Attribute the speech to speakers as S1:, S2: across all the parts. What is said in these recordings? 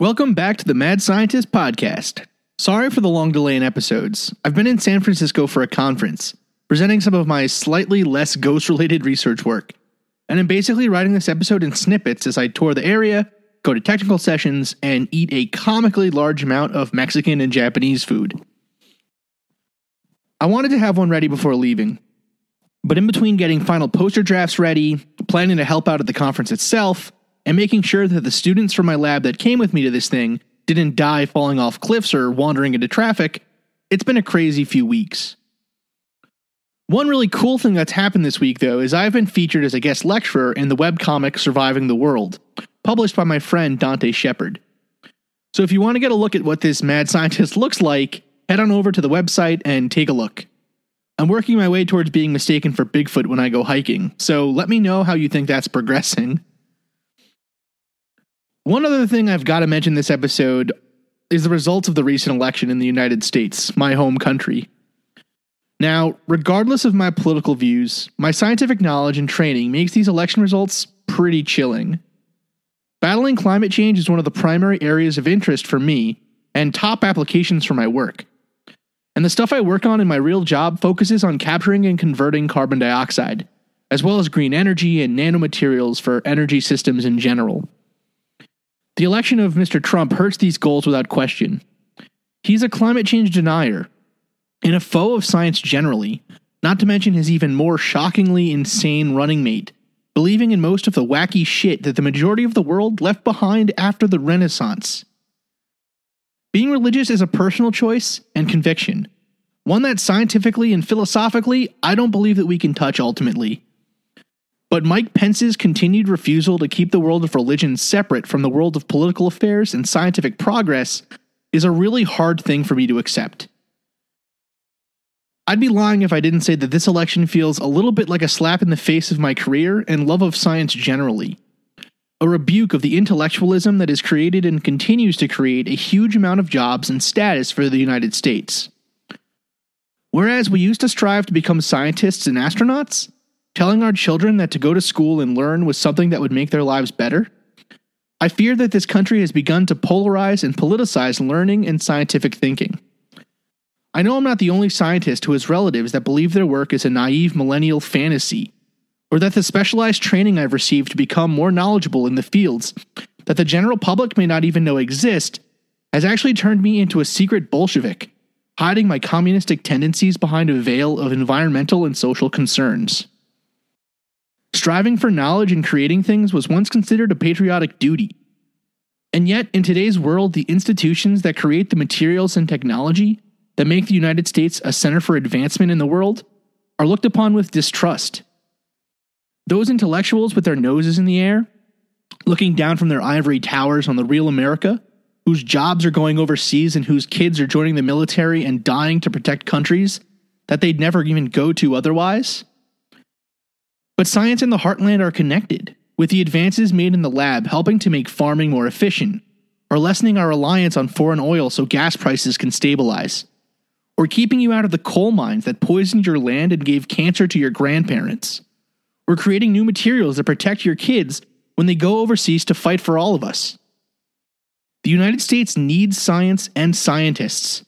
S1: Welcome back to the Mad Scientist Podcast. Sorry for the long delay in episodes. I've been in San Francisco for a conference, presenting some of my slightly less ghost related research work. And I'm basically writing this episode in snippets as I tour the area, go to technical sessions, and eat a comically large amount of Mexican and Japanese food. I wanted to have one ready before leaving, but in between getting final poster drafts ready, planning to help out at the conference itself, and making sure that the students from my lab that came with me to this thing didn't die falling off cliffs or wandering into traffic, it's been a crazy few weeks. One really cool thing that's happened this week, though, is I've been featured as a guest lecturer in the webcomic Surviving the World, published by my friend Dante Shepherd. So if you want to get a look at what this mad scientist looks like, head on over to the website and take a look. I'm working my way towards being mistaken for Bigfoot when I go hiking, so let me know how you think that's progressing. One other thing I've got to mention this episode is the results of the recent election in the United States, my home country. Now, regardless of my political views, my scientific knowledge and training makes these election results pretty chilling. Battling climate change is one of the primary areas of interest for me and top applications for my work. And the stuff I work on in my real job focuses on capturing and converting carbon dioxide, as well as green energy and nanomaterials for energy systems in general. The election of Mr. Trump hurts these goals without question. He's a climate change denier and a foe of science generally, not to mention his even more shockingly insane running mate, believing in most of the wacky shit that the majority of the world left behind after the Renaissance. Being religious is a personal choice and conviction, one that scientifically and philosophically I don't believe that we can touch ultimately. But Mike Pence's continued refusal to keep the world of religion separate from the world of political affairs and scientific progress is a really hard thing for me to accept. I'd be lying if I didn't say that this election feels a little bit like a slap in the face of my career and love of science generally. A rebuke of the intellectualism that has created and continues to create a huge amount of jobs and status for the United States. Whereas we used to strive to become scientists and astronauts, telling our children that to go to school and learn was something that would make their lives better? I fear that this country has begun to polarize and politicize learning and scientific thinking. I know I'm not the only scientist who has relatives that believe their work is a naive millennial fantasy, or that the specialized training I've received to become more knowledgeable in the fields that the general public may not even know exist has actually turned me into a secret Bolshevik, hiding my communistic tendencies behind a veil of environmental and social concerns. Striving for knowledge and creating things was once considered a patriotic duty. And yet, in today's world, the institutions that create the materials and technology that make the United States a center for advancement in the world are looked upon with distrust. Those intellectuals with their noses in the air, looking down from their ivory towers on the real America, whose jobs are going overseas and whose kids are joining the military and dying to protect countries that they'd never even go to otherwise, but science and the heartland are connected, with the advances made in the lab helping to make farming more efficient, or lessening our reliance on foreign oil so gas prices can stabilize, or keeping you out of the coal mines that poisoned your land and gave cancer to your grandparents, or creating new materials that protect your kids when they go overseas to fight for all of us. The United States needs science and scientists,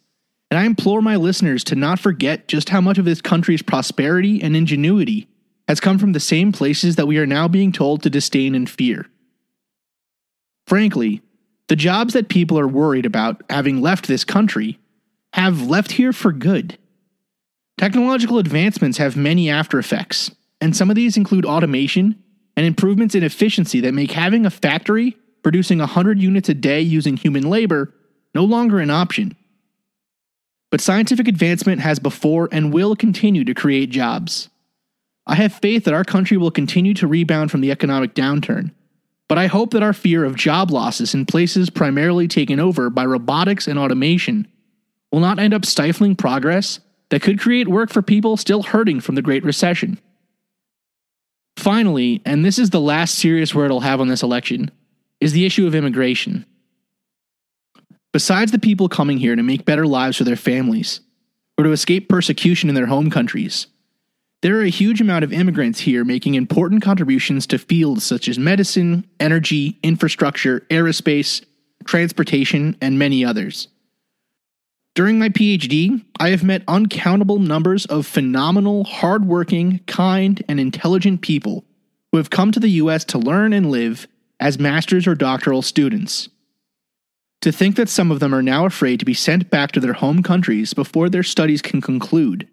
S1: and I implore my listeners to not forget just how much of this country's prosperity and ingenuity has come from the same places that we are now being told to disdain and fear. Frankly, the jobs that people are worried about having left this country have left here for good. Technological advancements have many after effects, and some of these include automation and improvements in efficiency that make having a factory producing 100 units a day using human labor no longer an option. But scientific advancement has before and will continue to create jobs. I have faith that our country will continue to rebound from the economic downturn, but I hope that our fear of job losses in places primarily taken over by robotics and automation will not end up stifling progress that could create work for people still hurting from the Great Recession. Finally, and this is the last serious word I'll have on this election, is the issue of immigration. Besides the people coming here to make better lives for their families, or to escape persecution in their home countries, there are a huge amount of immigrants here making important contributions to fields such as medicine, energy, infrastructure, aerospace, transportation, and many others. During my PhD, I have met uncountable numbers of phenomenal, hardworking, kind, and intelligent people who have come to the US to learn and live as master's or doctoral students. To think that some of them are now afraid to be sent back to their home countries before their studies can conclude,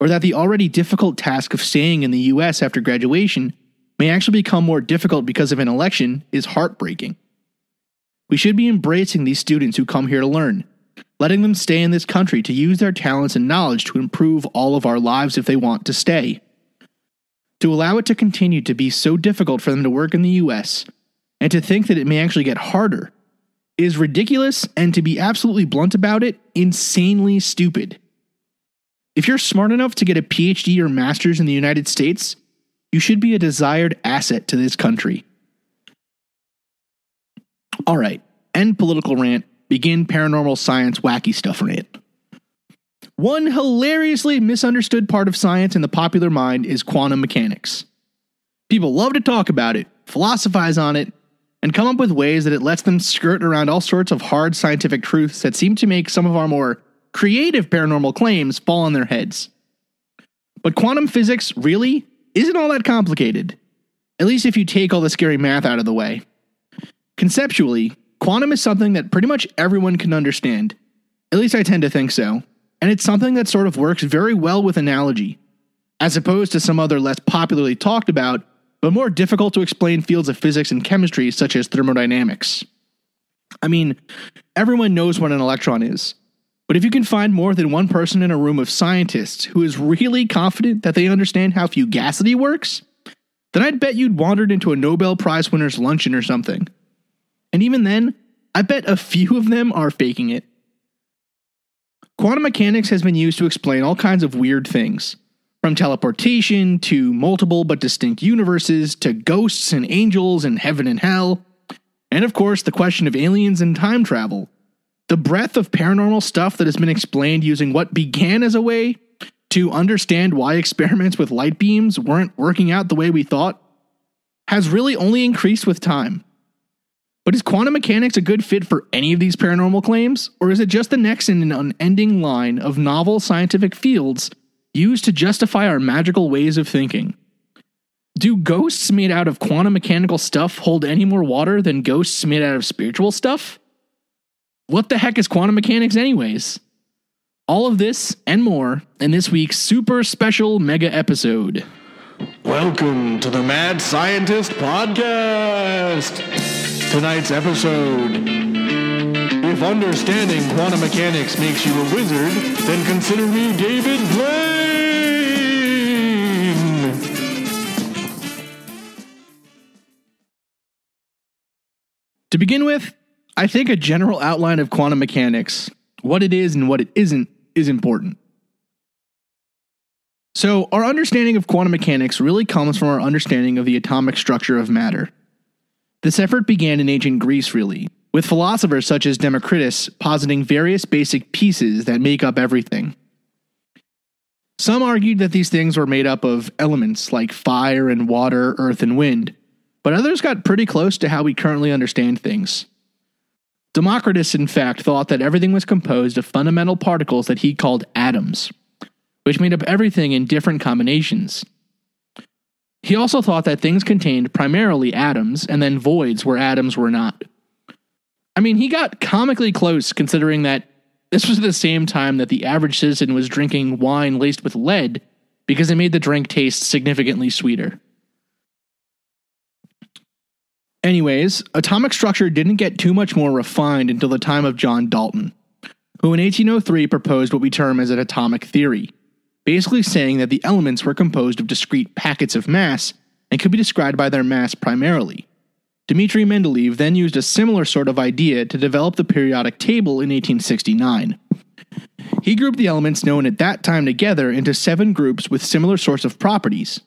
S1: or that the already difficult task of staying in the US after graduation may actually become more difficult because of an election, is heartbreaking. We should be embracing these students who come here to learn, letting them stay in this country to use their talents and knowledge to improve all of our lives if they want to stay. To allow it to continue to be so difficult for them to work in the US, and to think that it may actually get harder is ridiculous and to be absolutely blunt about it, insanely stupid. If you're smart enough to get a PhD or master's in the United States, you should be a desired asset to this country. All right, end political rant, begin paranormal science wacky stuff rant. One hilariously misunderstood part of science in the popular mind is quantum mechanics. People love to talk about it, philosophize on it, and come up with ways that it lets them skirt around all sorts of hard scientific truths that seem to make some of our more creative paranormal claims fall on their heads. But quantum physics really isn't all that complicated, at least if you take all the scary math out of the way. Conceptually, quantum is something that pretty much everyone can understand. At least I tend to think so. And it's something that sort of works very well with analogy, as opposed to some other less popularly talked about but more difficult to explain fields of physics and chemistry, such as thermodynamics. I mean, everyone knows what an electron is, but if you can find more than one person in a room of scientists who is really confident that they understand how fugacity works, then I'd bet you'd wandered into a Nobel Prize winner's luncheon or something. And even then, I bet a few of them are faking it. Quantum mechanics has been used to explain all kinds of weird things from teleportation to multiple but distinct universes to ghosts and angels and heaven and hell. And of course, the question of aliens and time travel. The breadth of paranormal stuff that has been explained using what began as a way to understand why experiments with light beams weren't working out the way we thought has really only increased with time. But is quantum mechanics a good fit for any of these paranormal claims? Or is it just the next in an unending line of novel scientific fields used to justify our magical ways of thinking. Do ghosts made out of quantum mechanical stuff hold any more water than ghosts made out of spiritual stuff? What the heck is quantum mechanics, anyways? All of this and more in this week's super special mega episode.
S2: Welcome to the Mad Scientist Podcast. Tonight's episode. If understanding quantum mechanics makes you a wizard, then consider me David Blaine.
S1: To begin with, I think a general outline of quantum mechanics, what it is and what it isn't, is important. So, our understanding of quantum mechanics really comes from our understanding of the atomic structure of matter. This effort began in ancient Greece, really, with philosophers such as Democritus positing various basic pieces that make up everything. Some argued that these things were made up of elements like fire and water, earth and wind, but others got pretty close to how we currently understand things. Democritus, in fact, thought that everything was composed of fundamental particles that he called atoms, which made up everything in different combinations. He also thought that things contained primarily atoms and then voids where atoms were not. I mean, he got comically close considering that this was at the same time that the average citizen was drinking wine laced with lead because it made the drink taste significantly sweeter. Anyways, atomic structure didn't get too much more refined until the time of John Dalton, who in 1803 proposed what we term as an atomic theory, basically saying that the elements were composed of discrete packets of mass and could be described by their mass primarily. Dmitri Mendeleev then used a similar sort of idea to develop the periodic table in 1869. He grouped the elements known at that time together into seven groups with similar sorts of properties,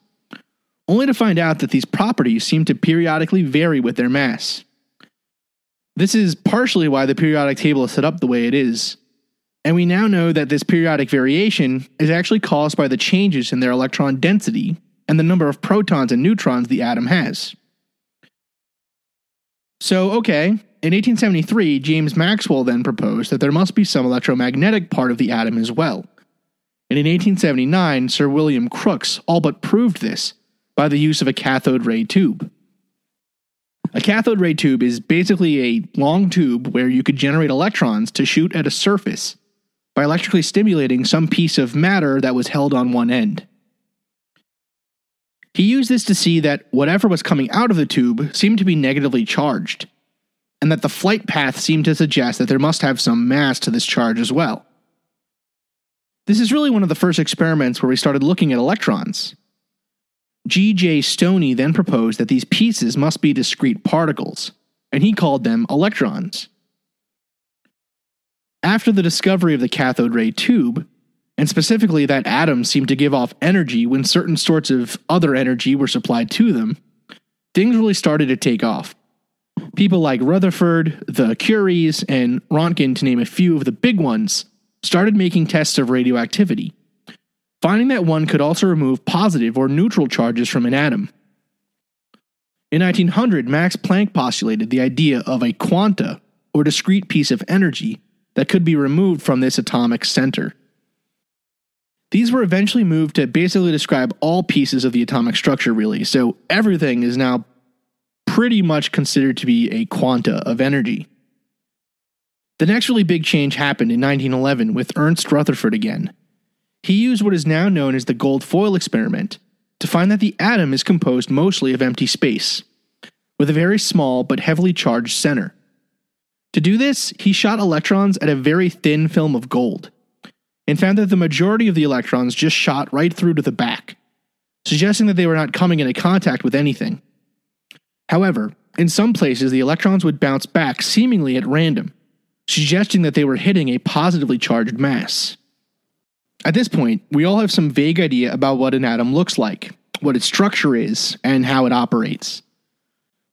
S1: only to find out that these properties seem to periodically vary with their mass. This is partially why the periodic table is set up the way it is, and we now know that this periodic variation is actually caused by the changes in their electron density and the number of protons and neutrons the atom has. So, okay, in 1873, James Maxwell then proposed that there must be some electromagnetic part of the atom as well. And in 1879, Sir William Crookes all but proved this by the use of a cathode ray tube. A cathode ray tube is basically a long tube where you could generate electrons to shoot at a surface by electrically stimulating some piece of matter that was held on one end. He used this to see that whatever was coming out of the tube seemed to be negatively charged, and that the flight path seemed to suggest that there must have some mass to this charge as well. This is really one of the first experiments where we started looking at electrons. G.J. Stoney then proposed that these pieces must be discrete particles, and he called them electrons. After the discovery of the cathode ray tube, and specifically that atoms seemed to give off energy when certain sorts of other energy were supplied to them, things really started to take off. People like Rutherford, the Curies, and Rontgen, to name a few of the big ones, started making tests of radioactivity, finding that one could also remove positive or neutral charges from an atom. In 1900, Max Planck postulated the idea of a quanta, or discrete piece of energy, that could be removed from this atomic center. These were eventually moved to basically describe all pieces of the atomic structure, really, so everything is now pretty much considered to be a quanta of energy. The next really big change happened in 1911 with Ernst Rutherford again. He used what is now known as the gold foil experiment to find that the atom is composed mostly of empty space, with a very small but heavily charged center. To do this, he shot electrons at a very thin film of gold, and found that the majority of the electrons just shot right through to the back, suggesting that they were not coming into contact with anything. However, in some places the electrons would bounce back seemingly at random, suggesting that they were hitting a positively charged mass. At this point, we all have some vague idea about what an atom looks like, what its structure is, and how it operates.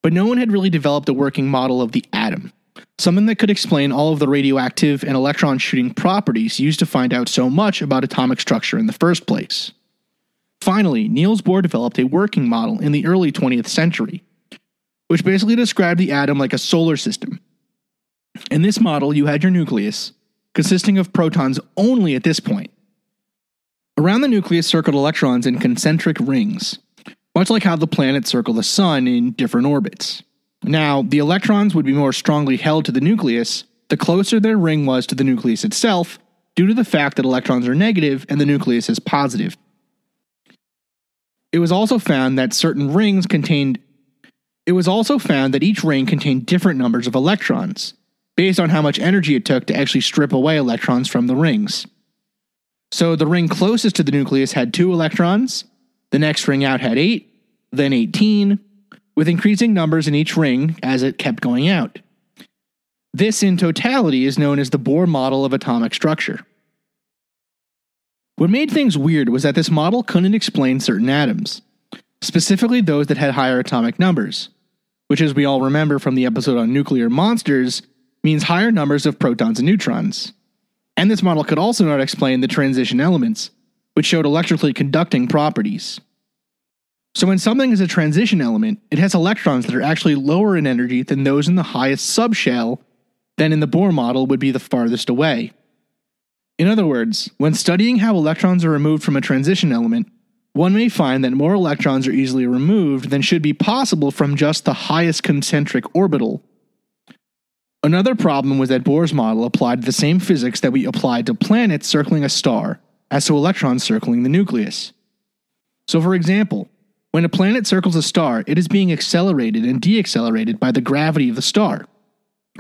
S1: But no one had really developed a working model of the atom something that could explain all of the radioactive and electron shooting properties used to find out so much about atomic structure in the first place. Finally, Niels Bohr developed a working model in the early 20th century, which basically described the atom like a solar system. In this model, you had your nucleus, consisting of protons only at this point. Around the nucleus circled electrons in concentric rings, much like how the planets circle the sun in different orbits. Now, the electrons would be more strongly held to the nucleus the closer their ring was to the nucleus itself, due to the fact that electrons are negative and the nucleus is positive. It was also found that certain rings contained it was also found that each ring contained different numbers of electrons, based on how much energy it took to actually strip away electrons from the rings. So the ring closest to the nucleus had 2 electrons, the next ring out had 8, then 18, with increasing numbers in each ring as it kept going out. This, in totality, is known as the Bohr model of atomic structure. What made things weird was that this model couldn't explain certain atoms, specifically those that had higher atomic numbers, which, as we all remember from the episode on nuclear monsters, means higher numbers of protons and neutrons. And this model could also not explain the transition elements, which showed electrically conducting properties. So when something is a transition element, it has electrons that are actually lower in energy than those in the highest subshell, than in the Bohr model would be the farthest away. In other words, when studying how electrons are removed from a transition element, one may find that more electrons are easily removed than should be possible from just the highest concentric orbital. Another problem was that Bohr's model applied the same physics that we applied to planets circling a star as to electrons circling the nucleus. So, for example, when a planet circles a star, it is being accelerated and deaccelerated by the gravity of the star,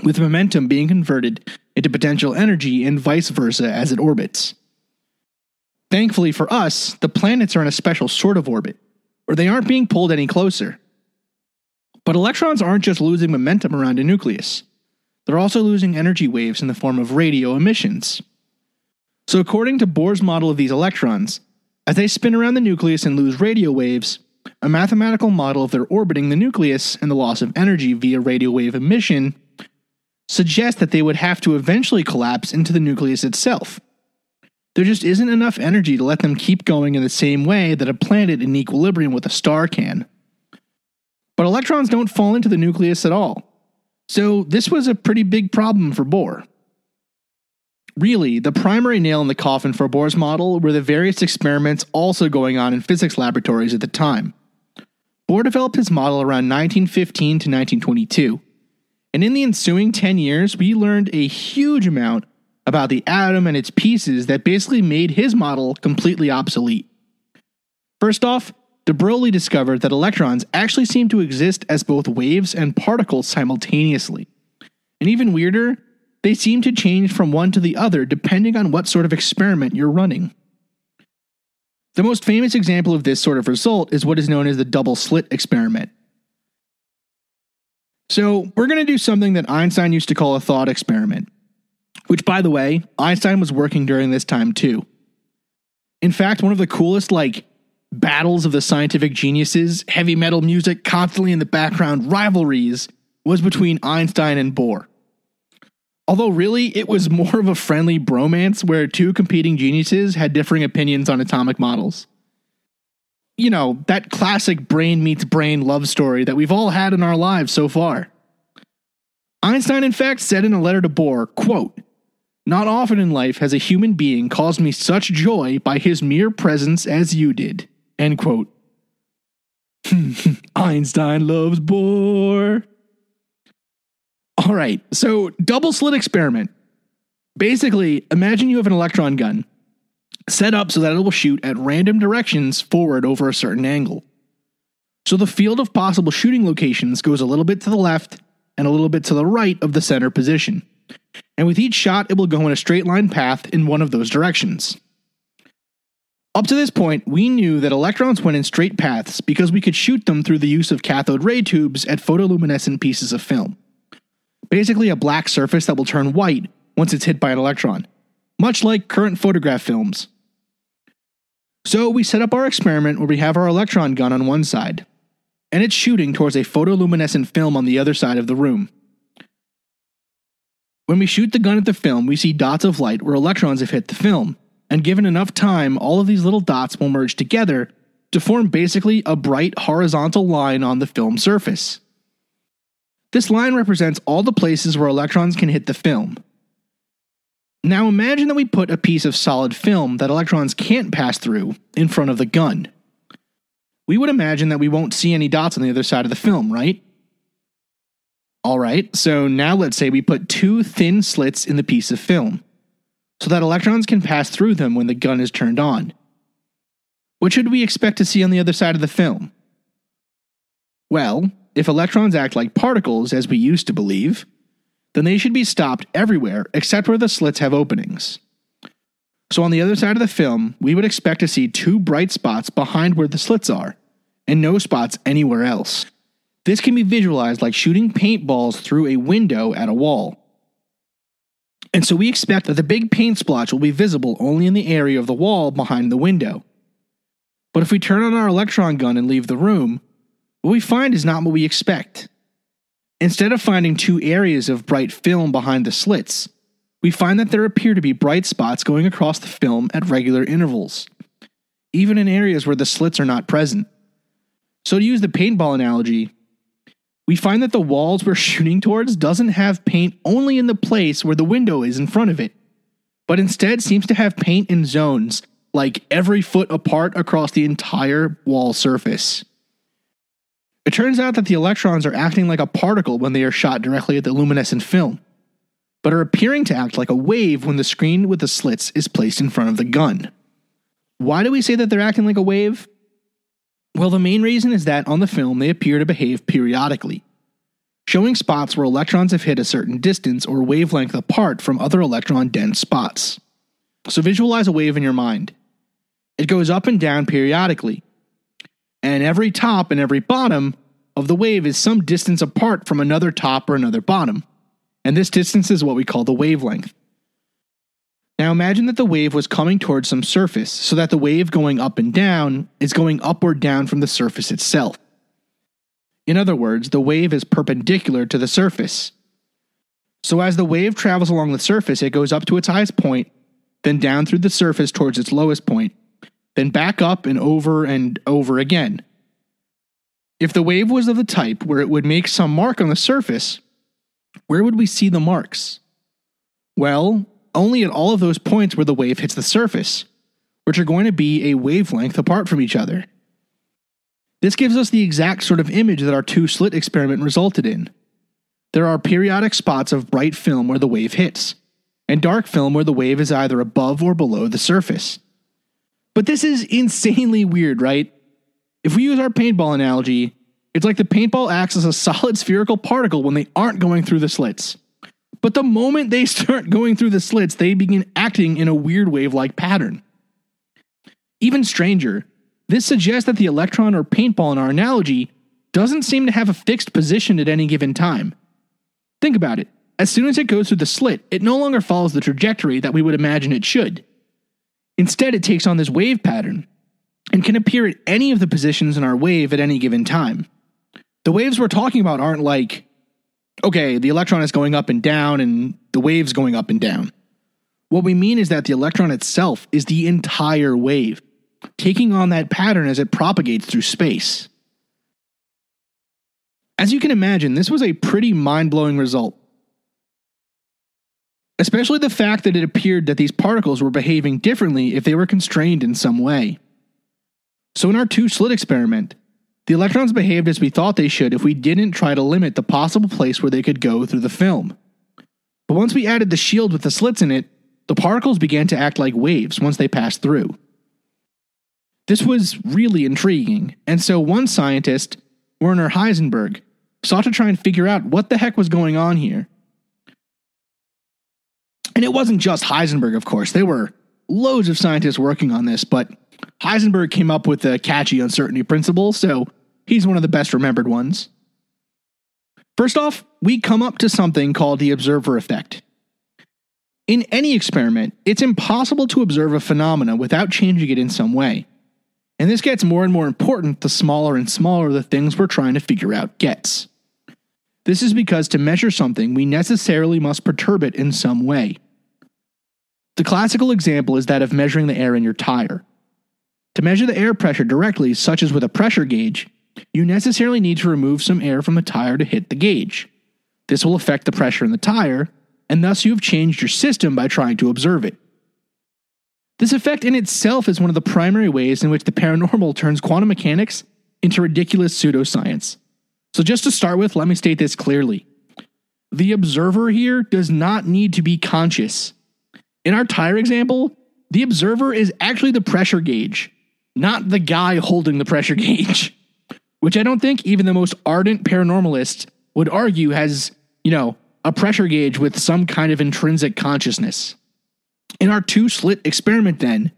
S1: with momentum being converted into potential energy and vice versa as it orbits. Thankfully for us, the planets are in a special sort of orbit, or they aren't being pulled any closer. But electrons aren't just losing momentum around a nucleus, they're also losing energy waves in the form of radio emissions. So, according to Bohr's model of these electrons, as they spin around the nucleus and lose radio waves, a mathematical model of their orbiting the nucleus and the loss of energy via radio wave emission suggests that they would have to eventually collapse into the nucleus itself. There just isn't enough energy to let them keep going in the same way that a planet in equilibrium with a star can. But electrons don't fall into the nucleus at all. So, this was a pretty big problem for Bohr. Really, the primary nail in the coffin for Bohr's model were the various experiments also going on in physics laboratories at the time. Bohr developed his model around 1915 to 1922, and in the ensuing 10 years, we learned a huge amount about the atom and its pieces that basically made his model completely obsolete. First off, de Broglie discovered that electrons actually seem to exist as both waves and particles simultaneously. And even weirder, they seem to change from one to the other depending on what sort of experiment you're running. The most famous example of this sort of result is what is known as the double slit experiment. So, we're going to do something that Einstein used to call a thought experiment, which, by the way, Einstein was working during this time too. In fact, one of the coolest, like, battles of the scientific geniuses, heavy metal music constantly in the background, rivalries, was between Einstein and Bohr. Although, really, it was more of a friendly bromance where two competing geniuses had differing opinions on atomic models. You know, that classic brain meets brain love story that we've all had in our lives so far. Einstein, in fact, said in a letter to Bohr, quote, Not often in life has a human being caused me such joy by his mere presence as you did. End quote. Einstein loves Bohr. All right, so double slit experiment. Basically, imagine you have an electron gun set up so that it will shoot at random directions forward over a certain angle. So the field of possible shooting locations goes a little bit to the left and a little bit to the right of the center position. And with each shot, it will go in a straight line path in one of those directions. Up to this point, we knew that electrons went in straight paths because we could shoot them through the use of cathode ray tubes at photoluminescent pieces of film basically a black surface that will turn white once it's hit by an electron, much like current photograph films. So we set up our experiment where we have our electron gun on one side, and it's shooting towards a photoluminescent film on the other side of the room. When we shoot the gun at the film, we see dots of light where electrons have hit the film, and given enough time, all of these little dots will merge together to form basically a bright horizontal line on the film surface. This line represents all the places where electrons can hit the film. Now imagine that we put a piece of solid film that electrons can't pass through in front of the gun. We would imagine that we won't see any dots on the other side of the film, right? Alright, so now let's say we put two thin slits in the piece of film, so that electrons can pass through them when the gun is turned on. What should we expect to see on the other side of the film? Well, if electrons act like particles, as we used to believe, then they should be stopped everywhere except where the slits have openings. So on the other side of the film, we would expect to see two bright spots behind where the slits are, and no spots anywhere else. This can be visualized like shooting paintballs through a window at a wall. And so we expect that the big paint splotch will be visible only in the area of the wall behind the window. But if we turn on our electron gun and leave the room, what we find is not what we expect. Instead of finding two areas of bright film behind the slits, we find that there appear to be bright spots going across the film at regular intervals, even in areas where the slits are not present. So, to use the paintball analogy, we find that the walls we're shooting towards doesn't have paint only in the place where the window is in front of it, but instead seems to have paint in zones, like every foot apart across the entire wall surface. It turns out that the electrons are acting like a particle when they are shot directly at the luminescent film, but are appearing to act like a wave when the screen with the slits is placed in front of the gun. Why do we say that they're acting like a wave? Well, the main reason is that on the film they appear to behave periodically, showing spots where electrons have hit a certain distance or wavelength apart from other electron dense spots. So visualize a wave in your mind. It goes up and down periodically, and every top and every bottom of the wave is some distance apart from another top or another bottom. And this distance is what we call the wavelength. Now imagine that the wave was coming towards some surface, so that the wave going up and down is going up or down from the surface itself. In other words, the wave is perpendicular to the surface. So as the wave travels along the surface, it goes up to its highest point, then down through the surface towards its lowest point, then back up and over and over again. If the wave was of the type where it would make some mark on the surface, where would we see the marks? Well, only at all of those points where the wave hits the surface, which are going to be a wavelength apart from each other. This gives us the exact sort of image that our two slit experiment resulted in. There are periodic spots of bright film where the wave hits, and dark film where the wave is either above or below the surface. But this is insanely weird, right? If we use our paintball analogy, it's like the paintball acts as a solid spherical particle when they aren't going through the slits. But the moment they start going through the slits, they begin acting in a weird wave like pattern. Even stranger, this suggests that the electron or paintball in our analogy doesn't seem to have a fixed position at any given time. Think about it. As soon as it goes through the slit, it no longer follows the trajectory that we would imagine it should. Instead, it takes on this wave pattern and can appear at any of the positions in our wave at any given time. The waves we're talking about aren't like, okay, the electron is going up and down and the wave's going up and down. What we mean is that the electron itself is the entire wave, taking on that pattern as it propagates through space. As you can imagine, this was a pretty mind blowing result. Especially the fact that it appeared that these particles were behaving differently if they were constrained in some way. So, in our two slit experiment, the electrons behaved as we thought they should if we didn't try to limit the possible place where they could go through the film. But once we added the shield with the slits in it, the particles began to act like waves once they passed through. This was really intriguing, and so one scientist, Werner Heisenberg, sought to try and figure out what the heck was going on here. And it wasn't just Heisenberg, of course. There were loads of scientists working on this, but Heisenberg came up with the catchy uncertainty principle, so he's one of the best remembered ones. First off, we come up to something called the observer effect. In any experiment, it's impossible to observe a phenomena without changing it in some way. And this gets more and more important the smaller and smaller the things we're trying to figure out gets. This is because to measure something, we necessarily must perturb it in some way. The classical example is that of measuring the air in your tire. To measure the air pressure directly, such as with a pressure gauge, you necessarily need to remove some air from the tire to hit the gauge. This will affect the pressure in the tire, and thus you have changed your system by trying to observe it. This effect in itself is one of the primary ways in which the paranormal turns quantum mechanics into ridiculous pseudoscience. So, just to start with, let me state this clearly. The observer here does not need to be conscious. In our tire example, the observer is actually the pressure gauge, not the guy holding the pressure gauge, which I don't think even the most ardent paranormalist would argue has, you know, a pressure gauge with some kind of intrinsic consciousness. In our two slit experiment, then,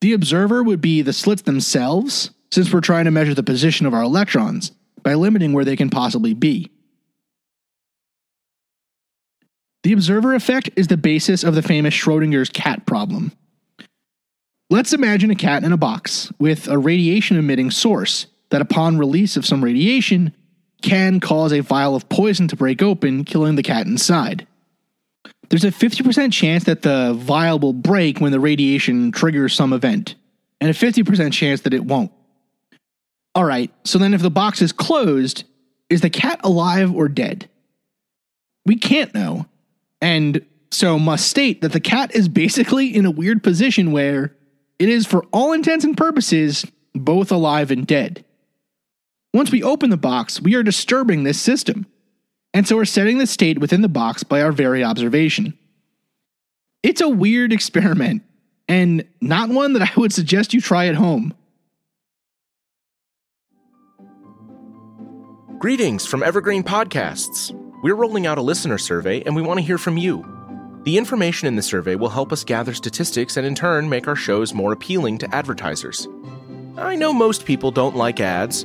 S1: the observer would be the slits themselves, since we're trying to measure the position of our electrons by limiting where they can possibly be. The observer effect is the basis of the famous Schrodinger's cat problem. Let's imagine a cat in a box with a radiation emitting source that, upon release of some radiation, can cause a vial of poison to break open, killing the cat inside. There's a 50% chance that the vial will break when the radiation triggers some event, and a 50% chance that it won't. All right, so then if the box is closed, is the cat alive or dead? We can't know. And so must state that the cat is basically in a weird position where it is, for all intents and purposes, both alive and dead. Once we open the box, we are disturbing this system. And so we're setting the state within the box by our very observation. It's a weird experiment, and not one that I would suggest you try at home.
S3: Greetings from Evergreen Podcasts. We're rolling out a listener survey and we want to hear from you. The information in the survey will help us gather statistics and in turn make our shows more appealing to advertisers. I know most people don't like ads,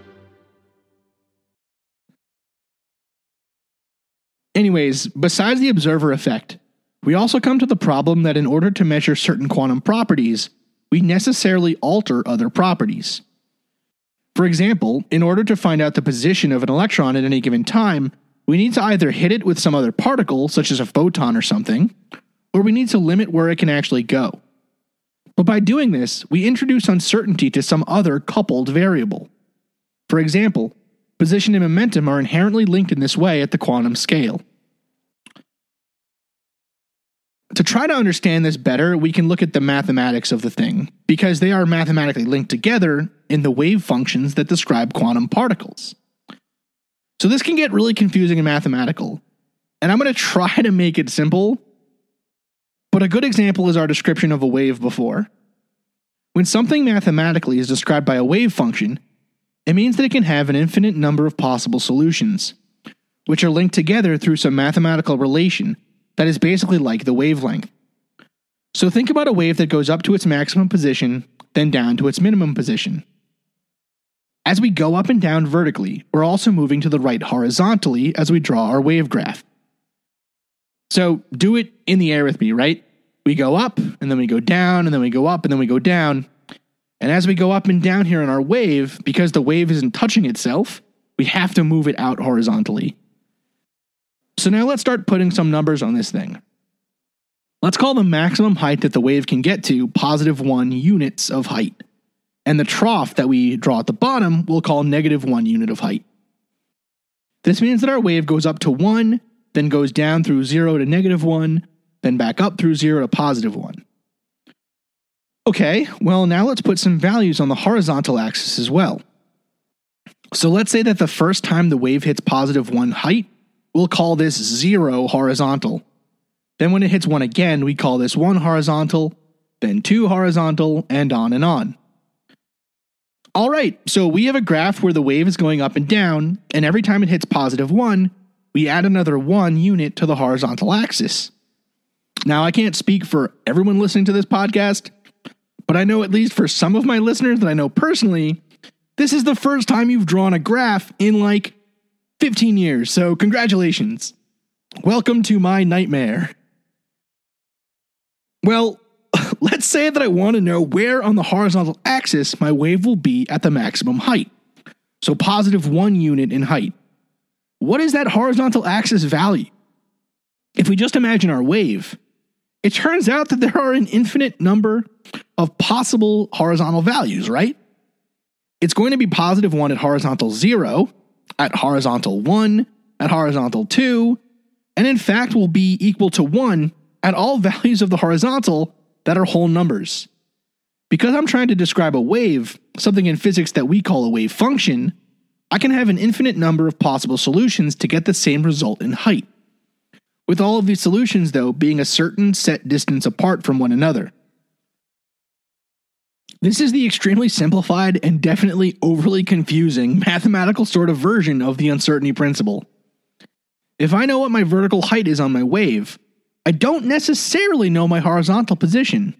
S1: Anyways, besides the observer effect, we also come to the problem that in order to measure certain quantum properties, we necessarily alter other properties. For example, in order to find out the position of an electron at any given time, we need to either hit it with some other particle, such as a photon or something, or we need to limit where it can actually go. But by doing this, we introduce uncertainty to some other coupled variable. For example, position and momentum are inherently linked in this way at the quantum scale. To try to understand this better, we can look at the mathematics of the thing, because they are mathematically linked together in the wave functions that describe quantum particles. So this can get really confusing and mathematical, and I'm going to try to make it simple, but a good example is our description of a wave before. When something mathematically is described by a wave function, it means that it can have an infinite number of possible solutions, which are linked together through some mathematical relation that is basically like the wavelength. So think about a wave that goes up to its maximum position, then down to its minimum position. As we go up and down vertically, we're also moving to the right horizontally as we draw our wave graph. So do it in the air with me, right? We go up, and then we go down, and then we go up, and then we go down. And as we go up and down here in our wave, because the wave isn't touching itself, we have to move it out horizontally. So now let's start putting some numbers on this thing. Let's call the maximum height that the wave can get to positive 1 units of height. And the trough that we draw at the bottom we'll call negative 1 unit of height. This means that our wave goes up to 1, then goes down through 0 to negative 1, then back up through 0 to positive 1. Okay, well, now let's put some values on the horizontal axis as well. So let's say that the first time the wave hits positive 1 height, We'll call this 0 horizontal. Then when it hits 1 again, we call this 1 horizontal, then 2 horizontal, and on and on. All right, so we have a graph where the wave is going up and down, and every time it hits positive 1, we add another 1 unit to the horizontal axis. Now, I can't speak for everyone listening to this podcast, but I know at least for some of my listeners that I know personally, this is the first time you've drawn a graph in like 15 years, so congratulations. Welcome to my nightmare. Well, let's say that I want to know where on the horizontal axis my wave will be at the maximum height. So positive one unit in height. What is that horizontal axis value? If we just imagine our wave, it turns out that there are an infinite number of possible horizontal values, right? It's going to be positive one at horizontal zero, at horizontal 1, at horizontal 2, and in fact will be equal to 1 at all values of the horizontal that are whole numbers. Because I'm trying to describe a wave, something in physics that we call a wave function, I can have an infinite number of possible solutions to get the same result in height. With all of these solutions, though, being a certain set distance apart from one another. This is the extremely simplified and definitely overly confusing mathematical sort of version of the uncertainty principle. If I know what my vertical height is on my wave, I don't necessarily know my horizontal position.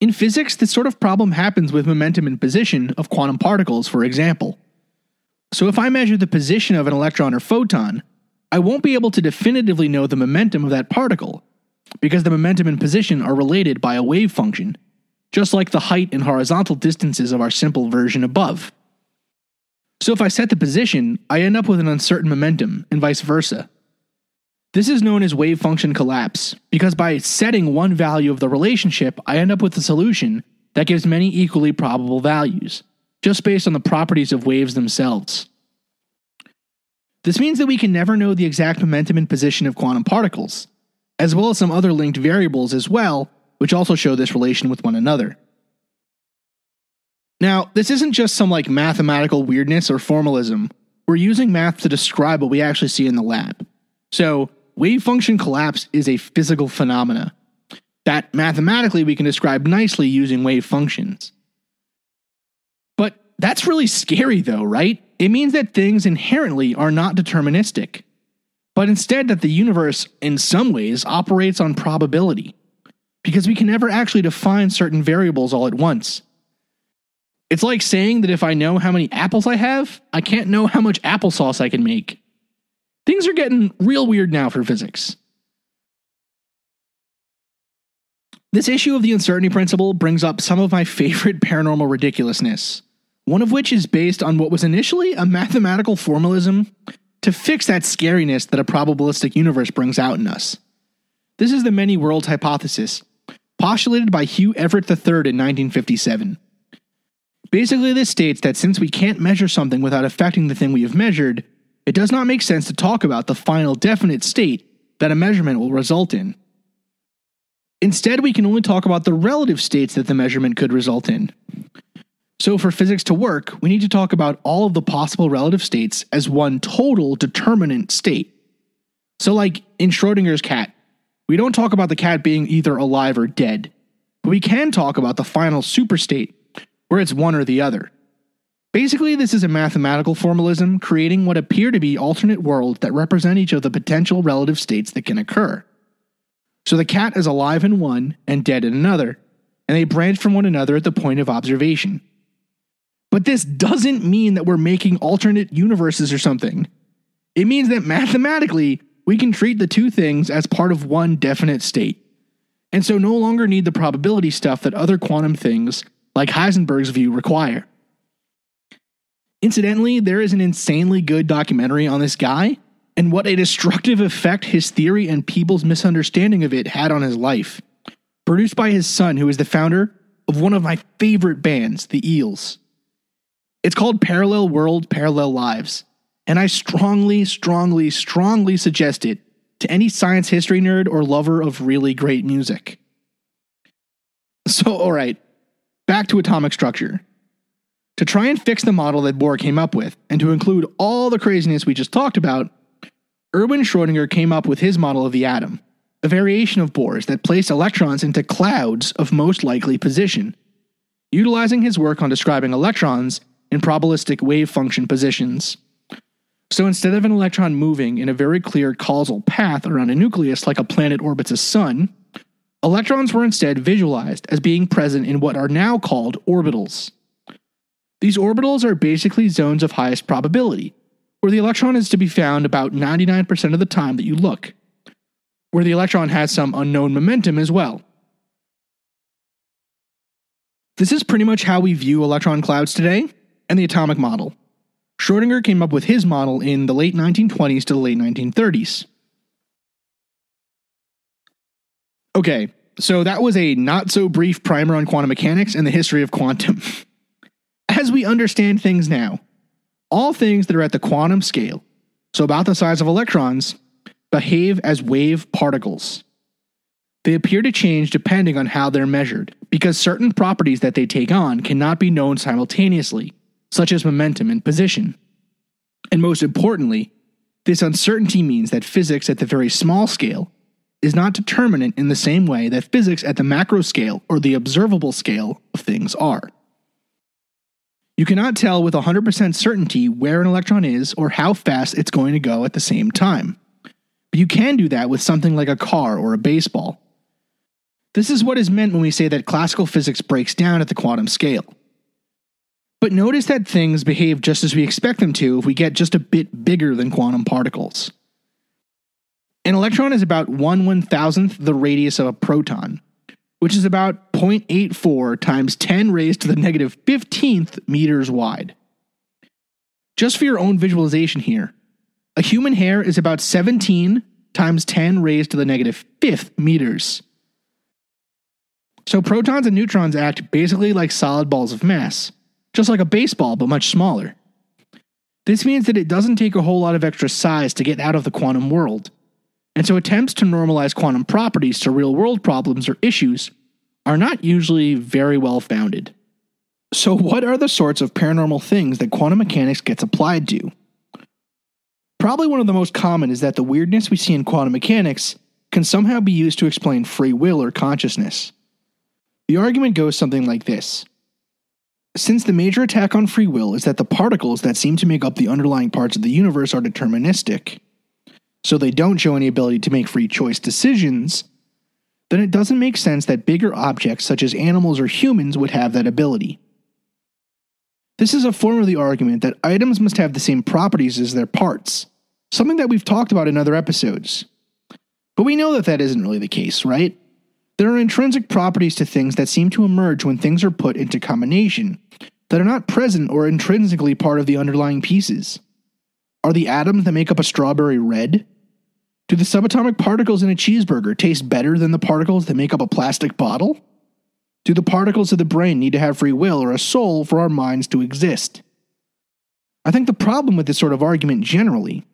S1: In physics, this sort of problem happens with momentum and position of quantum particles, for example. So if I measure the position of an electron or photon, I won't be able to definitively know the momentum of that particle, because the momentum and position are related by a wave function just like the height and horizontal distances of our simple version above. So if I set the position, I end up with an uncertain momentum, and vice versa. This is known as wave function collapse, because by setting one value of the relationship, I end up with a solution that gives many equally probable values, just based on the properties of waves themselves. This means that we can never know the exact momentum and position of quantum particles, as well as some other linked variables as well, which also show this relation with one another. Now, this isn't just some like mathematical weirdness or formalism. We're using math to describe what we actually see in the lab. So, wave function collapse is a physical phenomena that mathematically we can describe nicely using wave functions. But that's really scary though, right? It means that things inherently are not deterministic, but instead that the universe, in some ways, operates on probability because we can never actually define certain variables all at once. It's like saying that if I know how many apples I have, I can't know how much applesauce I can make. things are getting real weird now for physics. This issue of the uncertainty principle brings up some of my favorite paranormal ridiculousness, one of which is based on what was initially a mathematical formalism to fix that scariness that a probabilistic universe brings out in us. This is the many worlds hypothesis, postulated by Hugh Everett III in 1957. Basically, this states that since we can't measure something without affecting the thing we have measured, it does not make sense to talk about the final definite state that a measurement will result in. Instead, we can only talk about the relative states that the measurement could result in. So, for physics to work, we need to talk about all of the possible relative states as one total determinant state. So, like in Schrodinger's cat, we don't talk about the cat being either alive or dead, but we can talk about the final superstate, where it's one or the other. Basically, this is a mathematical formalism creating what appear to be alternate worlds that represent each of the potential relative states that can occur. So the cat is alive in one and dead in another, and they branch from one another at the point of observation. But this doesn't mean that we're making alternate universes or something. It means that mathematically, we can treat the two things as part of one definite state, and so no longer need the probability stuff that other quantum things, like Heisenberg's view, require. Incidentally, there is an insanely good documentary on this guy and what a destructive effect his theory and people's misunderstanding of it had on his life. Produced by his son, who is the founder of one of my favorite bands, the Eels. It's called Parallel World, Parallel Lives, and I strongly, strongly, strongly suggest it to any science history nerd or lover of really great music. So, alright, back to atomic structure. To try and fix the model that Bohr came up with, and to include all the craziness we just talked about, Erwin Schrödinger came up with his model of the atom, a variation of Bohr's that placed electrons into clouds of most likely position, utilizing his work on describing electrons in probabilistic wave function positions. So instead of an electron moving in a very clear causal path around a nucleus like a planet orbits a sun, electrons were instead visualized as being present in what are now called orbitals. These orbitals are basically zones of highest probability, where the electron is to be found about 99% of the time that you look, where the electron has some unknown momentum as well. This is pretty much how we view electron clouds today and the atomic model. Schrödinger came up with his model in the late 1920s to the late 1930s. Okay, so that was a not so brief primer on quantum mechanics and the history of quantum. As we understand things now, all things that are at the quantum scale, so about the size of electrons, behave as wave particles. They appear to change depending on how they're measured, because certain properties that they take on cannot be known simultaneously, such as momentum and position. And most importantly, this uncertainty means that physics at the very small scale is not determinate in the same way that physics at the macro scale or the observable scale of things are. You cannot tell with 100% certainty where an electron is or how fast it's going to go at the same time. But you can do that with something like a car or a baseball. This is what is meant when we say that classical physics breaks down at the quantum scale. But notice that things behave just as we expect them to if we get just a bit bigger than quantum particles. An electron is about 1 one thousandth the radius of a proton, which is about 0.84 times 10 raised to the negative 15th meters wide. Just for your own visualization here, a human hair is about 17 times 10 raised to the negative 5th meters. So protons and neutrons act basically like solid balls of mass, just like a baseball but much smaller. This means that it doesn't take a whole lot of extra size to get out of the quantum world and so attempts to normalize quantum properties to real world problems or issues are not usually very well founded. So, what are the sorts of paranormal things that quantum mechanics gets applied to? Probably one of the most common is that the weirdness we see in quantum mechanics can somehow be used to explain free will or consciousness. The argument goes something like this Since the major attack on free will is that the particles that seem to make up the underlying parts of the universe are deterministic, so they don't show any ability to make free choice decisions, then it doesn't make sense that bigger objects such as animals or humans would have that ability. This is a form of the argument that items must have the same properties as their parts, something that we've talked about in other episodes. But we know that that isn't really the case, right? There are intrinsic properties to things that seem to emerge when things are put into combination that are not present or intrinsically part of the underlying pieces. Are the atoms that make up a strawberry red? Do the subatomic particles in a cheeseburger taste better than the particles that make up a plastic bottle? Do the particles of the brain need to have free will or a soul for our minds to exist? I think the problem with this sort of argument generally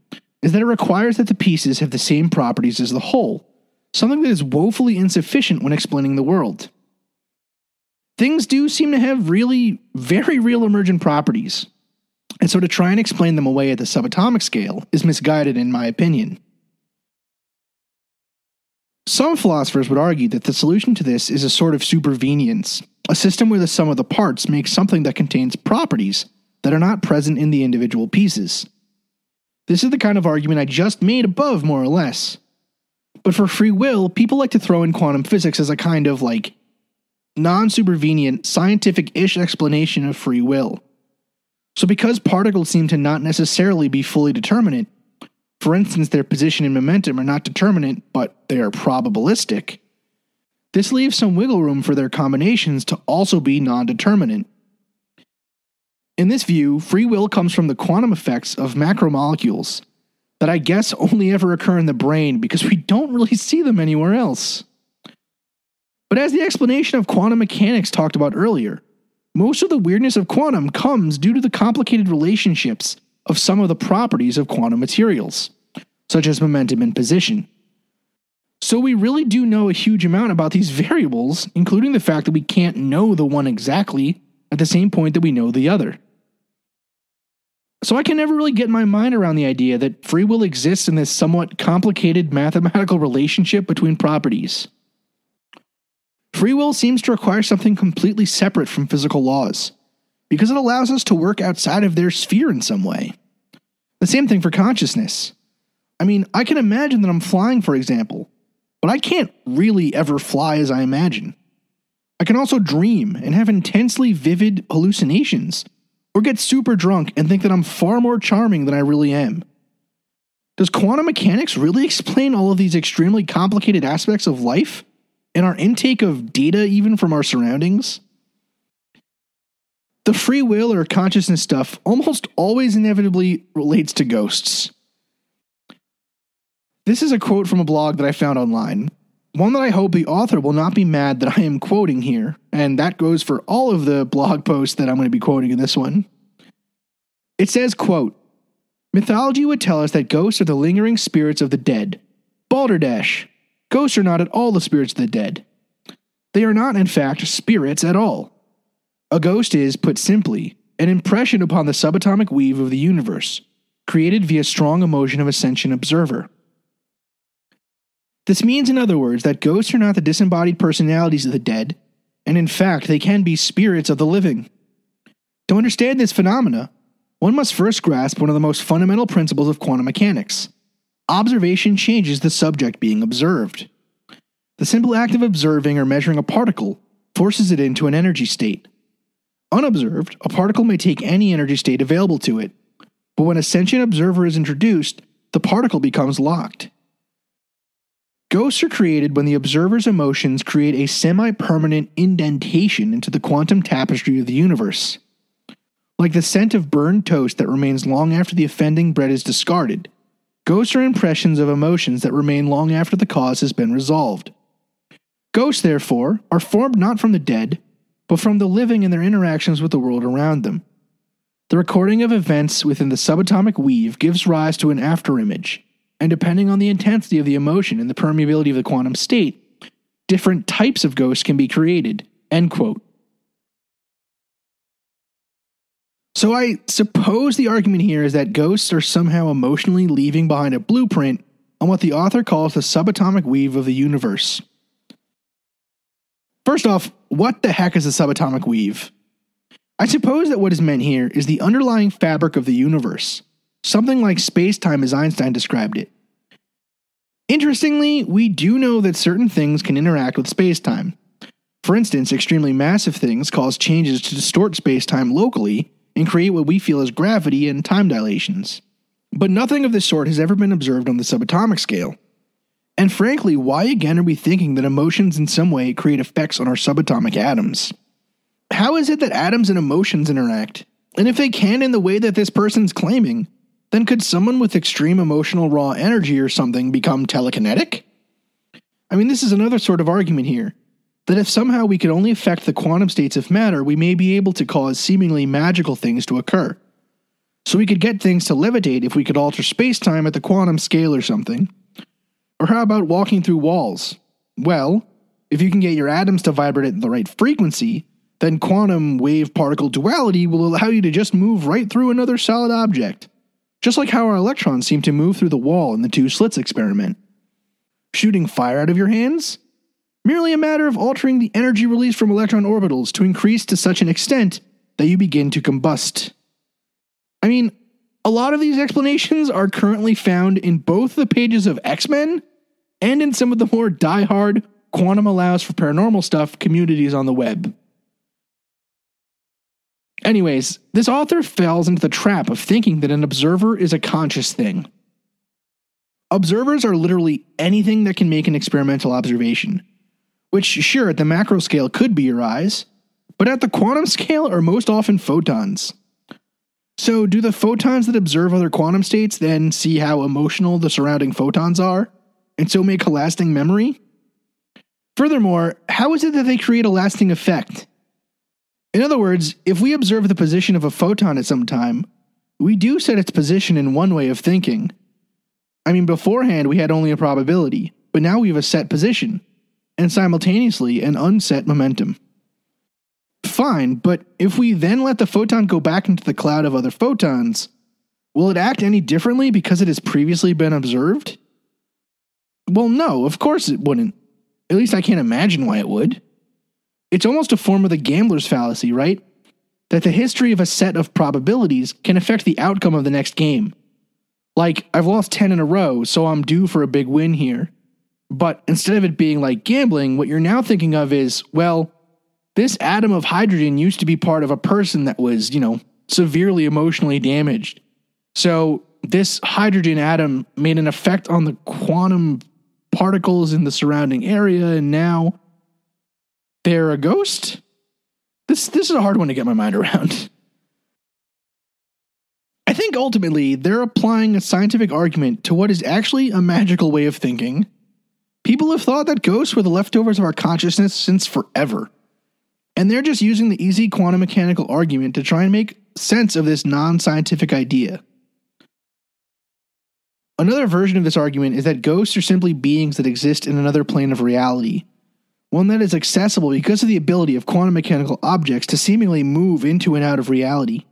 S1: is that it requires that the pieces have the same properties as the whole, something that is woefully insufficient when explaining the world. Things do seem to have really very real emergent properties, and so to try and explain them away at the subatomic scale is misguided in my opinion. Some philosophers would argue that the solution to this is a sort of supervenience, a system where the sum of the parts makes something that contains properties that are not present in the individual pieces. This is the kind of argument I just made above, more or less. But for free will, people like to throw in quantum physics as a kind of like non supervenient, scientific ish explanation of free will. So, because particles seem to not necessarily be fully determinate, for instance, their position and momentum are not determinate, but they are probabilistic, this leaves some wiggle room for their combinations to also be non determinate. In this view, free will comes from the quantum effects of macromolecules that I guess only ever occur in the brain because we don't really see them anywhere else. But as the explanation of quantum mechanics talked about earlier, most of the weirdness of quantum comes due to the complicated relationships of some of the properties of quantum materials, such as momentum and position. So we really do know a huge amount about these variables, including the fact that we can't know the one exactly at the same point that we know the other. So I can never really get my mind around the idea that free will exists in this somewhat complicated mathematical relationship between properties. Free will seems to require something completely separate from physical laws because it allows us to work outside of their sphere in some way. The same thing for consciousness. I mean, I can imagine that I'm flying, for example, but I can't really ever fly as I imagine. I can also dream and have intensely vivid hallucinations, or get super drunk and think that I'm far more charming than I really am. Does quantum mechanics really explain all of these extremely complicated aspects of life and our intake of data, even from our surroundings? The free will or consciousness stuff almost always inevitably relates to ghosts. This is a quote from a blog that I found online, one that I hope the author will not be mad that I am quoting here, and that goes for all of the blog posts that I'm going to be quoting in this one. It says, quote, Mythology would tell us that ghosts are the lingering spirits of the dead. Balderdash. Ghosts are not at all the spirits of the dead. They are not, in fact, spirits at all. A ghost is, put simply, an impression upon the subatomic weave of the universe, created via strong emotion of a sentient observer. This means, in other words, that ghosts are not the disembodied personalities of the dead, and in fact, they can be spirits of the living. To understand this phenomena, one must first grasp one of the most fundamental principles of quantum mechanics. Observation changes the subject being observed. The simple act of observing or measuring a particle forces it into an energy state. Unobserved, a particle may take any energy state available to it, but when a sentient observer is introduced, the particle becomes locked. Ghosts are created when the observer's emotions create a semi permanent indentation into the quantum tapestry of the universe. Like the scent of burned toast that remains long after the offending bread is discarded, ghosts are impressions of emotions that remain long after the cause has been resolved. Ghosts, therefore, are formed not from the dead, but from the living in their interactions with the world around them. The recording of events within the subatomic weave gives rise to an afterimage, and depending on the intensity of the emotion and the permeability of the quantum state, different types of ghosts can be created. End quote. So I suppose the argument here is that ghosts are somehow emotionally leaving behind a blueprint on what the author calls the subatomic weave of the universe. First off, what the heck is a subatomic weave? I suppose that what is meant here is the underlying fabric of the universe, something like space time as Einstein described it. Interestingly, we do know that certain things can interact with space time. For instance, extremely massive things cause changes to distort space time locally and create what we feel as gravity and time dilations. But nothing of this sort has ever been observed on the subatomic scale. And frankly, why again are we thinking that emotions in some way create effects on our subatomic atoms? How is it that atoms and emotions interact? And if they can in the way that this person's claiming, then could someone with extreme emotional raw energy or something become telekinetic? I mean, this is another sort of argument here that if somehow we could only affect the quantum states of matter, we may be able to cause seemingly magical things to occur. So we could get things to levitate if we could alter space time at the quantum scale or something. Or how about walking through walls? Well, if you can get your atoms to vibrate at the right frequency, then quantum wave particle duality will allow you to just move right through another solid object, just like how our electrons seem to move through the wall in the two slits experiment. Shooting fire out of your hands? Merely a matter of altering the energy released from electron orbitals to increase to such an extent that you begin to combust. I mean, a lot of these explanations are currently found in both the pages of X Men and in some of the more die-hard quantum allows for paranormal stuff communities on the web. Anyways, this author falls into the trap of thinking that an observer is a conscious thing. Observers are literally anything that can make an experimental observation, which, sure, at the macro scale could be your eyes, but at the quantum scale are most often photons. So, do the photons that observe other quantum states then see how emotional the surrounding photons are, and so make a lasting memory? Furthermore, how is it that they create a lasting effect? In other words, if we observe the position of a photon at some time, we do set its position in one way of thinking. I mean, beforehand we had only a probability, but now we have a set position, and simultaneously an unset momentum. Fine, but if we then let the photon go back into the cloud of other photons, will it act any differently because it has previously been observed? Well, no, of course it wouldn't. At least I can't imagine why it would. It's almost a form of the gambler's fallacy, right? That the history of a set of probabilities can affect the outcome of the next game. Like, I've lost 10 in a row, so I'm due for a big win here. But instead of it being like gambling, what you're now thinking of is, well, this atom of hydrogen used to be part of a person that was, you know, severely emotionally damaged. So this hydrogen atom made an effect on the quantum particles in the surrounding area, and now they're a ghost? This this is a hard one to get my mind around. I think ultimately they're applying a scientific argument to what is actually a magical way of thinking. People have thought that ghosts were the leftovers of our consciousness since forever. And they're just using the easy quantum mechanical argument to try and make sense of this non scientific idea. Another version of this argument is that ghosts are simply beings that exist in another plane of reality, one that is accessible because of the ability of quantum mechanical objects to seemingly move into and out of reality.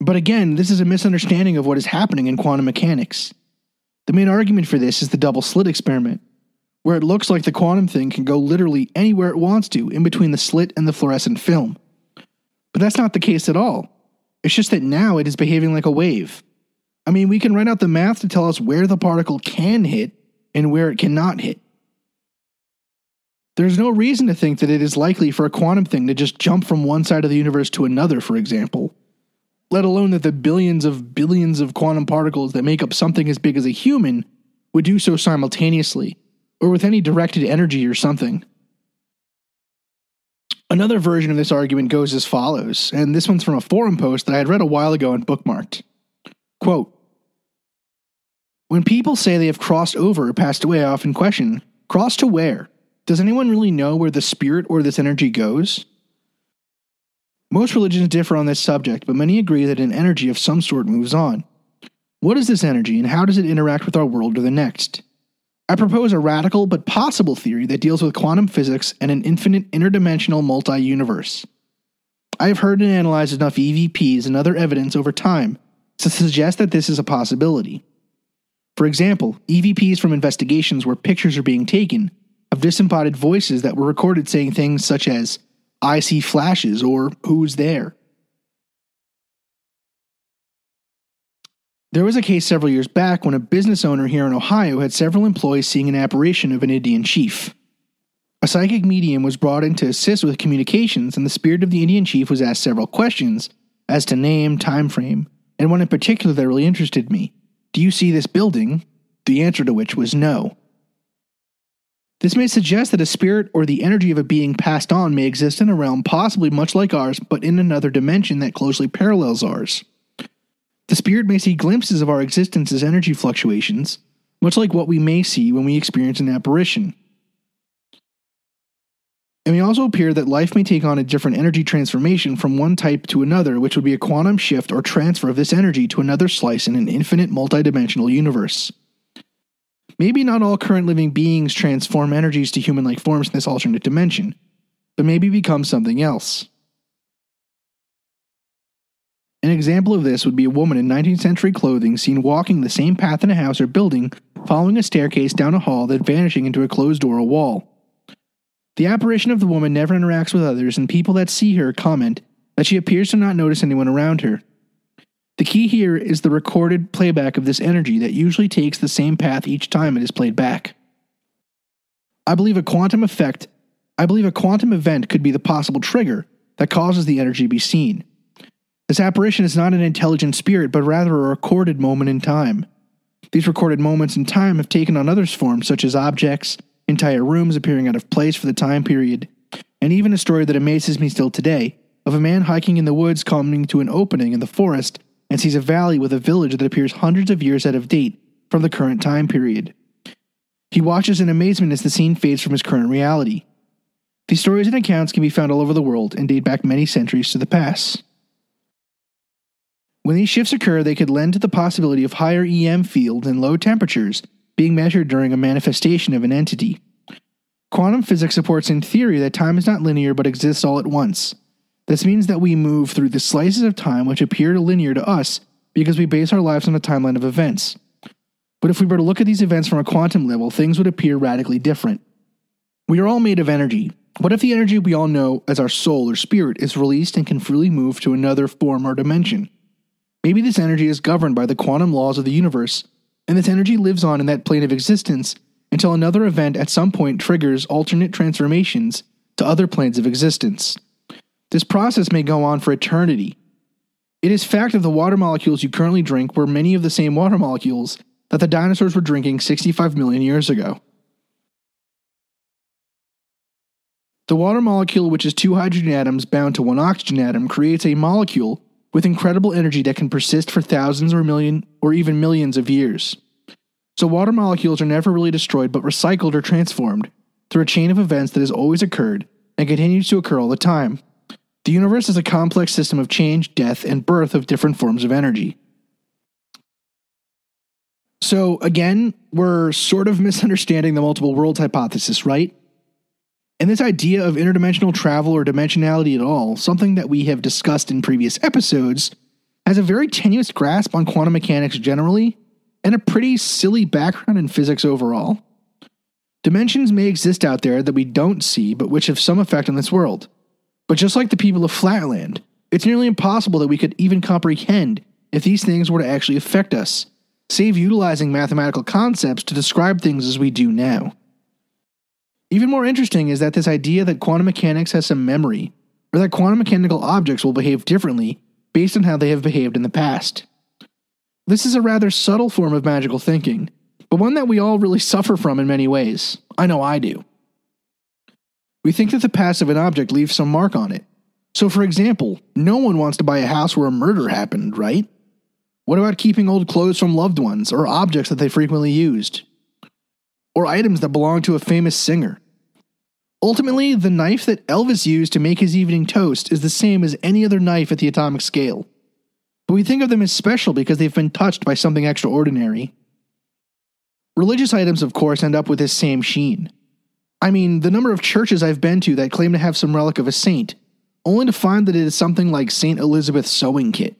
S1: But again, this is a misunderstanding of what is happening in quantum mechanics. The main argument for this is the double slit experiment, where it looks like the quantum thing can go literally anywhere it wants to in between the slit and the fluorescent film. But that's not the case at all. It's just that now it is behaving like a wave. I mean, we can write out the math to tell us where the particle can hit and where it cannot hit. There's no reason to think that it is likely for a quantum thing to just jump from one side of the universe to another, for example. Let alone that the billions of billions of quantum particles that make up something as big as a human would do so simultaneously, or with any directed energy or something. Another version of this argument goes as follows, and this one's from a forum post that I had read a while ago and bookmarked. Quote When people say they have crossed over or passed away, I often question, cross to where? Does anyone really know where the spirit or this energy goes? Most religions differ on this subject, but many agree that an energy of some sort moves on. What is this energy and how does it interact with our world or the next? I propose a radical but possible theory that deals with quantum physics and an infinite interdimensional multi universe. I have heard and analyzed enough EVPs and other evidence over time to suggest that this is a possibility. For example, EVPs from investigations where pictures are being taken of disembodied voices that were recorded saying things such as, I see flashes or who's there. There was a case several years back when a business owner here in Ohio had several employees seeing an apparition of an Indian chief. A psychic medium was brought in to assist with communications, and the spirit of the Indian chief was asked several questions as to name, time frame, and one in particular that really interested me. Do you see this building? The answer to which was no. This may suggest that a spirit or the energy of a being passed on may exist in a realm possibly much like ours, but in another dimension that closely parallels ours. The spirit may see glimpses of our existence as energy fluctuations, much like what we may see when we experience an apparition. It may also appear that life may take on a different energy transformation from one type to another, which would be a quantum shift or transfer of this energy to another slice in an infinite multidimensional universe. Maybe not all current living beings transform energies to human like forms in this alternate dimension, but maybe become something else. An example of this would be a woman in 19th century clothing seen walking the same path in a house or building, following a staircase down a hall, then vanishing into a closed door or wall. The apparition of the woman never interacts with others, and people that see her comment that she appears to not notice anyone around her. The key here is the recorded playback of this energy that usually takes the same path each time it is played back. I believe a quantum effect, I believe a quantum event could be the possible trigger that causes the energy to be seen. This apparition is not an intelligent spirit, but rather a recorded moment in time. These recorded moments in time have taken on others' forms, such as objects, entire rooms appearing out of place for the time period, and even a story that amazes me still today of a man hiking in the woods coming to an opening in the forest and sees a valley with a village that appears hundreds of years out of date from the current time period. He watches in amazement as the scene fades from his current reality. These stories and accounts can be found all over the world and date back many centuries to the past. When these shifts occur, they could lend to the possibility of higher EM fields and low temperatures being measured during a manifestation of an entity. Quantum physics supports in theory that time is not linear but exists all at once, this means that we move through the slices of time which appear linear to us because we base our lives on a timeline of events. But if we were to look at these events from a quantum level, things would appear radically different. We are all made of energy. What if the energy we all know as our soul or spirit is released and can freely move to another form or dimension? Maybe this energy is governed by the quantum laws of the universe, and this energy lives on in that plane of existence until another event at some point triggers alternate transformations to other planes of existence. This process may go on for eternity. It is fact that the water molecules you currently drink were many of the same water molecules that the dinosaurs were drinking 65 million years ago. The water molecule, which is two hydrogen atoms bound to one oxygen atom, creates a molecule with incredible energy that can persist for thousands or million or even millions of years. So water molecules are never really destroyed but recycled or transformed through a chain of events that has always occurred and continues to occur all the time. The universe is a complex system of change, death, and birth of different forms of energy. So, again, we're sort of misunderstanding the multiple worlds hypothesis, right? And this idea of interdimensional travel or dimensionality at all, something that we have discussed in previous episodes, has a very tenuous grasp on quantum mechanics generally and a pretty silly background in physics overall. Dimensions may exist out there that we don't see, but which have some effect on this world. But just like the people of Flatland, it's nearly impossible that we could even comprehend if these things were to actually affect us, save utilizing mathematical concepts to describe things as we do now. Even more interesting is that this idea that quantum mechanics has some memory, or that quantum mechanical objects will behave differently based on how they have behaved in the past. This is a rather subtle form of magical thinking, but one that we all really suffer from in many ways. I know I do. We think that the past of an object leaves some mark on it. So, for example, no one wants to buy a house where a murder happened, right? What about keeping old clothes from loved ones or objects that they frequently used? Or items that belong to a famous singer? Ultimately, the knife that Elvis used to make his evening toast is the same as any other knife at the atomic scale. But we think of them as special because they've been touched by something extraordinary. Religious items, of course, end up with this same sheen. I mean, the number of churches I've been to that claim to have some relic of a saint, only to find that it is something like St. Elizabeth's sewing kit.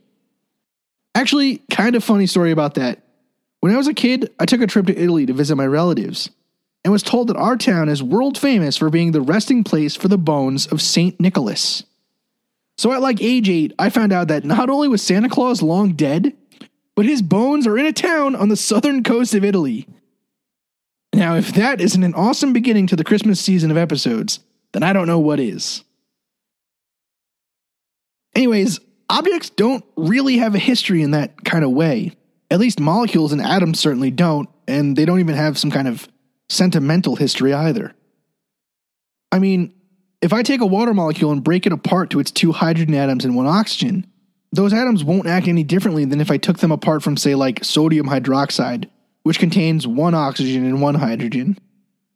S1: Actually, kind of funny story about that. When I was a kid, I took a trip to Italy to visit my relatives and was told that our town is world famous for being the resting place for the bones of St. Nicholas. So at like age 8, I found out that not only was Santa Claus long dead, but his bones are in a town on the southern coast of Italy. Now, if that isn't an awesome beginning to the Christmas season of episodes, then I don't know what is. Anyways, objects don't really have a history in that kind of way. At least molecules and atoms certainly don't, and they don't even have some kind of sentimental history either. I mean, if I take a water molecule and break it apart to its two hydrogen atoms and one oxygen, those atoms won't act any differently than if I took them apart from, say, like sodium hydroxide, which contains one oxygen and one hydrogen.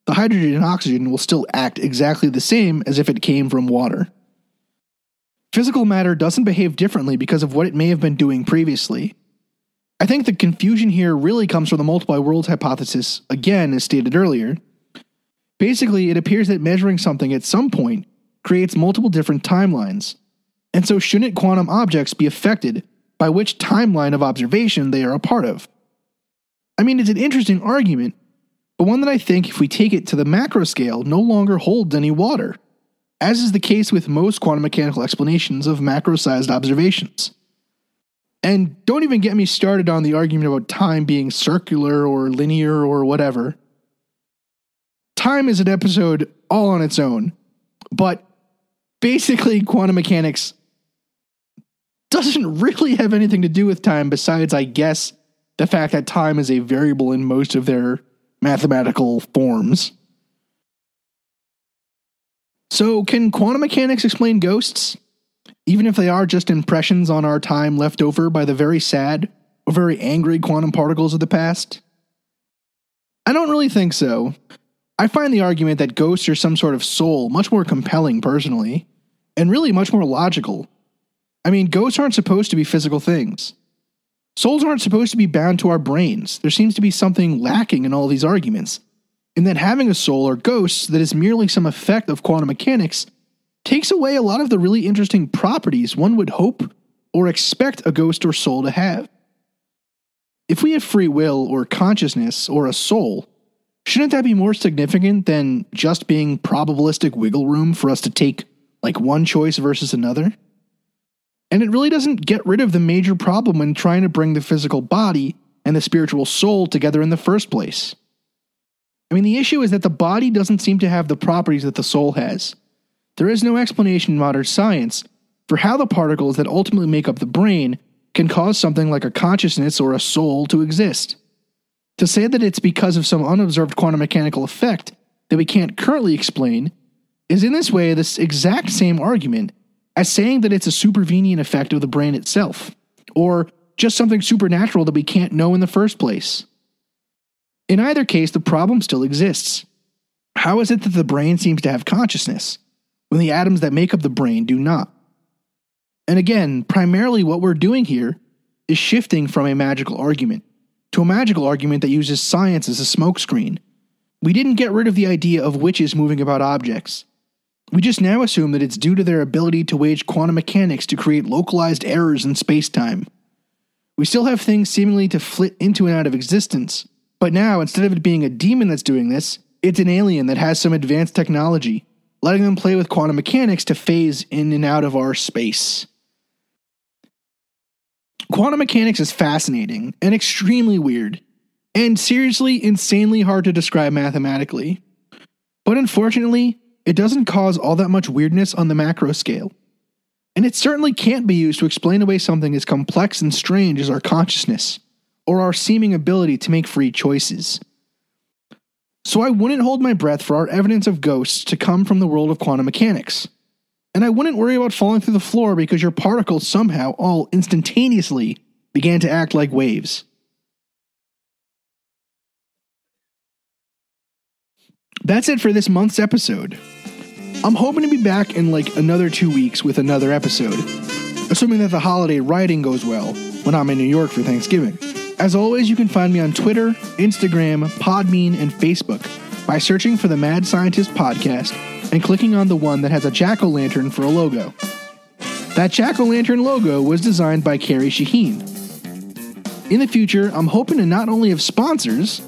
S1: The hydrogen and oxygen will still act exactly the same as if it came from water. Physical matter doesn't behave differently because of what it may have been doing previously. I think the confusion here really comes from the multiply worlds hypothesis, again, as stated earlier. Basically, it appears that measuring something at some point creates multiple different timelines, and so shouldn't quantum objects be affected by which timeline of observation they are a part of? I mean, it's an interesting argument, but one that I think, if we take it to the macro scale, no longer holds any water, as is the case with most quantum mechanical explanations of macro sized observations. And don't even get me started on the argument about time being circular or linear or whatever. Time is an episode all on its own, but basically, quantum mechanics doesn't really have anything to do with time besides, I guess, the fact that time is a variable in most of their mathematical forms. So, can quantum mechanics explain ghosts? Even if they are just impressions on our time left over by the very sad or very angry quantum particles of the past? I don't really think so. I find the argument that ghosts are some sort of soul much more compelling personally, and really much more logical. I mean, ghosts aren't supposed to be physical things. Souls aren't supposed to be bound to our brains. There seems to be something lacking in all these arguments. And that having a soul or ghosts that is merely some effect of quantum mechanics takes away a lot of the really interesting properties one would hope or expect a ghost or soul to have. If we have free will or consciousness or a soul, shouldn't that be more significant than just being probabilistic wiggle room for us to take like one choice versus another? And it really doesn't get rid of the major problem when trying to bring the physical body and the spiritual soul together in the first place. I mean, the issue is that the body doesn't seem to have the properties that the soul has. There is no explanation in modern science for how the particles that ultimately make up the brain can cause something like a consciousness or a soul to exist. To say that it's because of some unobserved quantum mechanical effect that we can't currently explain is in this way this exact same argument as saying that it's a supervenient effect of the brain itself, or just something supernatural that we can't know in the first place. In either case, the problem still exists. How is it that the brain seems to have consciousness when the atoms that make up the brain do not? And again, primarily what we're doing here is shifting from a magical argument to a magical argument that uses science as a smokescreen. We didn't get rid of the idea of witches moving about objects. We just now assume that it's due to their ability to wage quantum mechanics to create localized errors in spacetime. We still have things seemingly to flit into and out of existence, but now instead of it being a demon that's doing this, it's an alien that has some advanced technology, letting them play with quantum mechanics to phase in and out of our space. Quantum mechanics is fascinating and extremely weird, and seriously, insanely hard to describe mathematically. But unfortunately, it doesn't cause all that much weirdness on the macro scale. And it certainly can't be used to explain away something as complex and strange as our consciousness, or our seeming ability to make free choices. So I wouldn't hold my breath for our evidence of ghosts to come from the world of quantum mechanics. And I wouldn't worry about falling through the floor because your particles somehow all instantaneously began to act like waves. That's it for this month's episode. I'm hoping to be back in like another two weeks with another episode, assuming that the holiday writing goes well when I'm in New York for Thanksgiving. As always, you can find me on Twitter, Instagram, Podbean, and Facebook by searching for the Mad Scientist Podcast and clicking on the one that has a jack o' lantern for a logo. That jack o' lantern logo was designed by Carrie Shaheen. In the future, I'm hoping to not only have sponsors,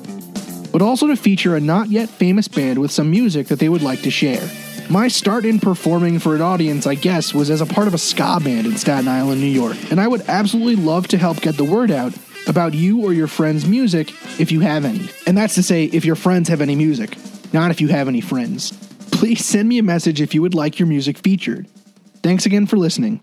S1: but also to feature a not yet famous band with some music that they would like to share. My start in performing for an audience, I guess, was as a part of a ska band in Staten Island, New York, and I would absolutely love to help get the word out about you or your friends' music if you have any. And that's to say, if your friends have any music, not if you have any friends. Please send me a message if you would like your music featured. Thanks again for listening.